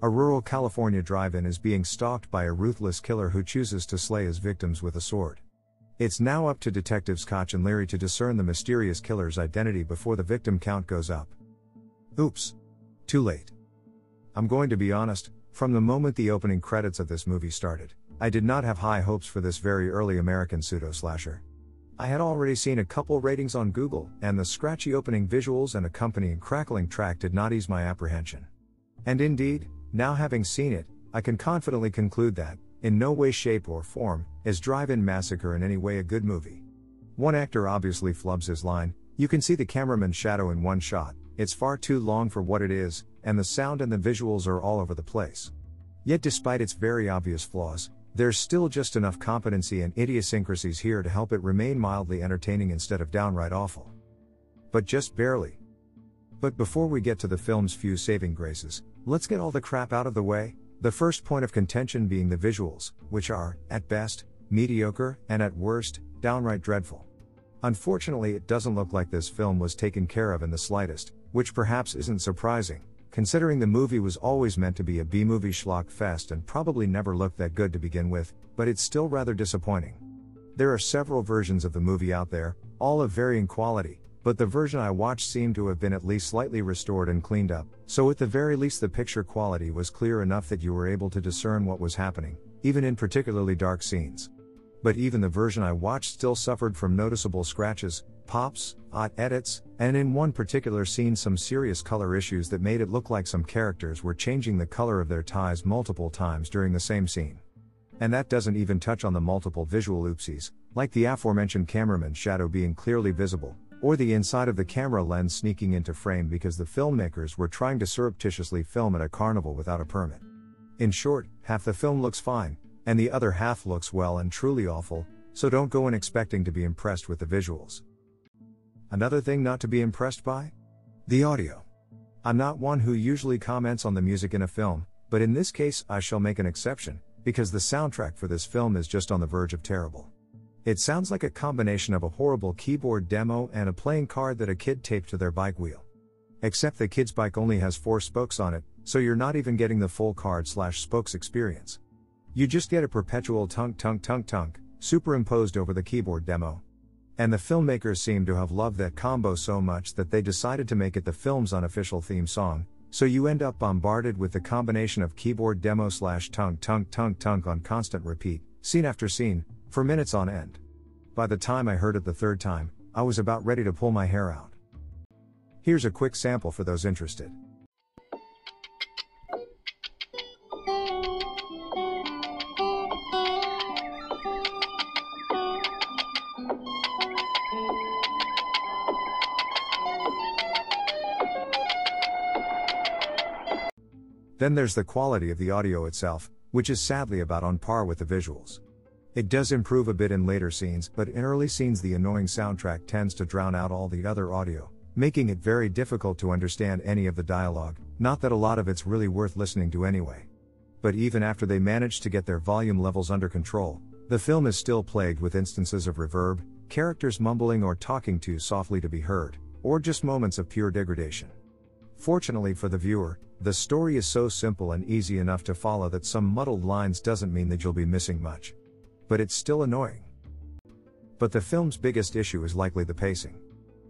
A rural California drive in is being stalked by a ruthless killer who chooses to slay his victims with a sword. It's now up to detectives Koch and Leary to discern the mysterious killer's identity before the victim count goes up. Oops. Too late. I'm going to be honest, from the moment the opening credits of this movie started, I did not have high hopes for this very early American pseudo slasher. I had already seen a couple ratings on Google, and the scratchy opening visuals and accompanying crackling track did not ease my apprehension. And indeed, now having seen it, I can confidently conclude that, in no way, shape, or form, is Drive In Massacre in any way a good movie. One actor obviously flubs his line, you can see the cameraman's shadow in one shot, it's far too long for what it is, and the sound and the visuals are all over the place. Yet, despite its very obvious flaws, there's still just enough competency and idiosyncrasies here to help it remain mildly entertaining instead of downright awful. But just barely. But before we get to the film's few saving graces, let's get all the crap out of the way. The first point of contention being the visuals, which are, at best, mediocre, and at worst, downright dreadful. Unfortunately, it doesn't look like this film was taken care of in the slightest, which perhaps isn't surprising, considering the movie was always meant to be a B movie schlock fest and probably never looked that good to begin with, but it's still rather disappointing. There are several versions of the movie out there, all of varying quality, but the version I watched seemed to have been at least slightly restored and cleaned up, so at the very least the picture quality was clear enough that you were able to discern what was happening, even in particularly dark scenes. But even the version I watched still suffered from noticeable scratches, pops, odd edits, and in one particular scene some serious color issues that made it look like some characters were changing the color of their ties multiple times during the same scene. And that doesn't even touch on the multiple visual oopsies, like the aforementioned cameraman's shadow being clearly visible, or the inside of the camera lens sneaking into frame because the filmmakers were trying to surreptitiously film at a carnival without a permit. In short, half the film looks fine, and the other half looks well and truly awful, so don't go in expecting to be impressed with the visuals. Another thing not to be impressed by? The audio. I'm not one who usually comments on the music in a film, but in this case I shall make an exception, because the soundtrack for this film is just on the verge of terrible. It sounds like a combination of a horrible keyboard demo and a playing card that a kid taped to their bike wheel. Except the kid's bike only has four spokes on it, so you're not even getting the full card slash spokes experience. You just get a perpetual tunk tunk tunk tunk, superimposed over the keyboard demo. And the filmmakers seem to have loved that combo so much that they decided to make it the film's unofficial theme song, so you end up bombarded with the combination of keyboard demo slash tunk tunk tunk tunk on constant repeat, scene after scene, for minutes on end. By the time I heard it the third time, I was about ready to pull my hair out. Here's a quick sample for those interested. Then there's the quality of the audio itself, which is sadly about on par with the visuals. It does improve a bit in later scenes, but in early scenes, the annoying soundtrack tends to drown out all the other audio, making it very difficult to understand any of the dialogue, not that a lot of it's really worth listening to anyway. But even after they manage to get their volume levels under control, the film is still plagued with instances of reverb, characters mumbling or talking too softly to be heard, or just moments of pure degradation. Fortunately for the viewer, the story is so simple and easy enough to follow that some muddled lines doesn't mean that you'll be missing much but it's still annoying. But the film's biggest issue is likely the pacing.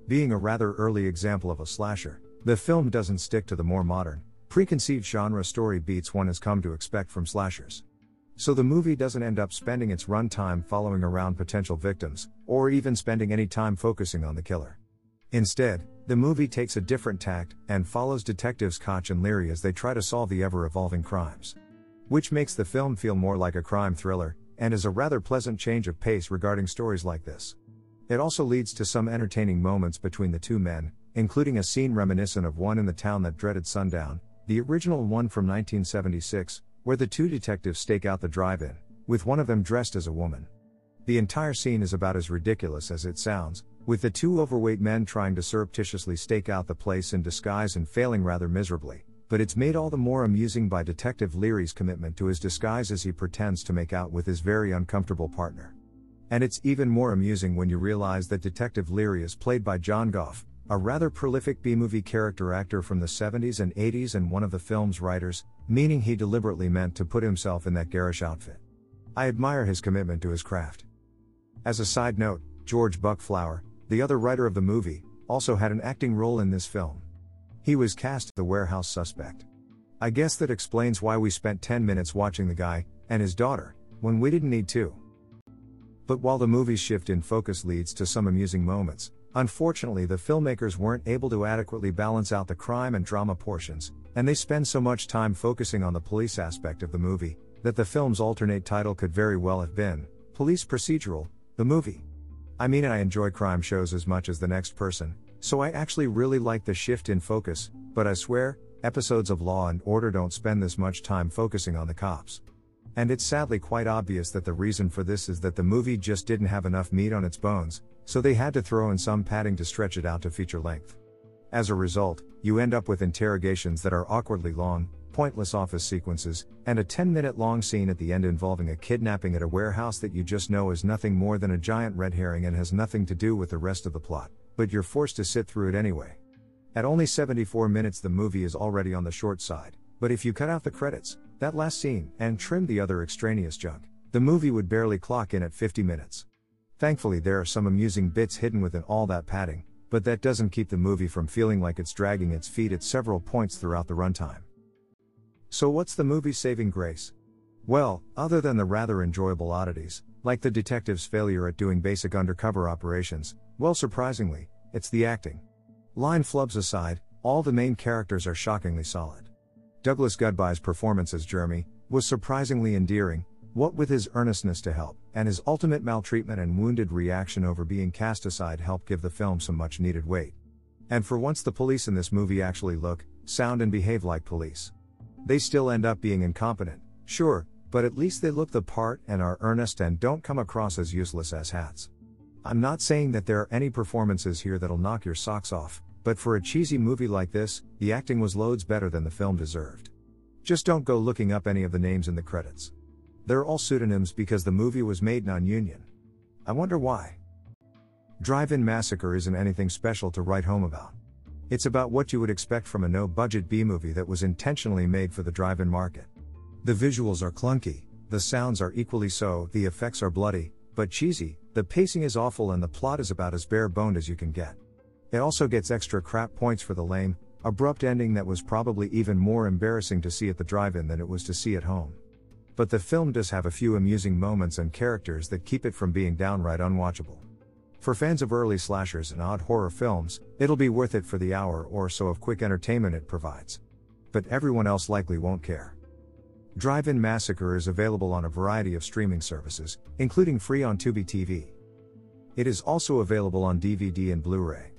Being a rather early example of a slasher, the film doesn't stick to the more modern, preconceived genre story beats one has come to expect from slashers. So the movie doesn't end up spending its runtime following around potential victims, or even spending any time focusing on the killer. Instead, the movie takes a different tact and follows detectives Koch and Leary as they try to solve the ever evolving crimes. Which makes the film feel more like a crime thriller, and is a rather pleasant change of pace regarding stories like this. It also leads to some entertaining moments between the two men, including a scene reminiscent of one in the town that dreaded sundown, the original one from 1976, where the two detectives stake out the drive in, with one of them dressed as a woman. The entire scene is about as ridiculous as it sounds, with the two overweight men trying to surreptitiously stake out the place in disguise and failing rather miserably, but it's made all the more amusing by Detective Leary's commitment to his disguise as he pretends to make out with his very uncomfortable partner. And it's even more amusing when you realize that Detective Leary is played by John Goff, a rather prolific B movie character actor from the 70s and 80s and one of the film's writers, meaning he deliberately meant to put himself in that garish outfit. I admire his commitment to his craft. As a side note, George Buck Flower, the other writer of the movie, also had an acting role in this film. He was cast the warehouse suspect. I guess that explains why we spent 10 minutes watching the guy and his daughter when we didn't need to. But while the movie's shift in focus leads to some amusing moments, unfortunately the filmmakers weren't able to adequately balance out the crime and drama portions, and they spend so much time focusing on the police aspect of the movie that the film's alternate title could very well have been Police Procedural, the movie. I mean, I enjoy crime shows as much as the next person, so I actually really like the shift in focus, but I swear, episodes of Law and Order don't spend this much time focusing on the cops. And it's sadly quite obvious that the reason for this is that the movie just didn't have enough meat on its bones, so they had to throw in some padding to stretch it out to feature length. As a result, you end up with interrogations that are awkwardly long, pointless office sequences, and a 10 minute long scene at the end involving a kidnapping at a warehouse that you just know is nothing more than a giant red herring and has nothing to do with the rest of the plot but you're forced to sit through it anyway. At only 74 minutes, the movie is already on the short side, but if you cut out the credits, that last scene, and trim the other extraneous junk, the movie would barely clock in at 50 minutes. Thankfully, there are some amusing bits hidden within all that padding, but that doesn't keep the movie from feeling like it's dragging its feet at several points throughout the runtime. So, what's the movie's saving grace? Well, other than the rather enjoyable oddities, like the detective's failure at doing basic undercover operations, well, surprisingly, it's the acting. Line flubs aside, all the main characters are shockingly solid. Douglas Gudbye's performance as Jeremy was surprisingly endearing, what with his earnestness to help, and his ultimate maltreatment and wounded reaction over being cast aside help give the film some much needed weight. And for once, the police in this movie actually look, sound, and behave like police. They still end up being incompetent, sure, but at least they look the part and are earnest and don't come across as useless as hats. I'm not saying that there are any performances here that'll knock your socks off, but for a cheesy movie like this, the acting was loads better than the film deserved. Just don't go looking up any of the names in the credits. They're all pseudonyms because the movie was made non union. I wonder why. Drive In Massacre isn't anything special to write home about. It's about what you would expect from a no budget B movie that was intentionally made for the drive in market. The visuals are clunky, the sounds are equally so, the effects are bloody, but cheesy, the pacing is awful, and the plot is about as bare boned as you can get. It also gets extra crap points for the lame, abrupt ending that was probably even more embarrassing to see at the drive in than it was to see at home. But the film does have a few amusing moments and characters that keep it from being downright unwatchable. For fans of early slashers and odd horror films, it'll be worth it for the hour or so of quick entertainment it provides. But everyone else likely won't care. Drive In Massacre is available on a variety of streaming services, including free on Tubi TV. It is also available on DVD and Blu ray.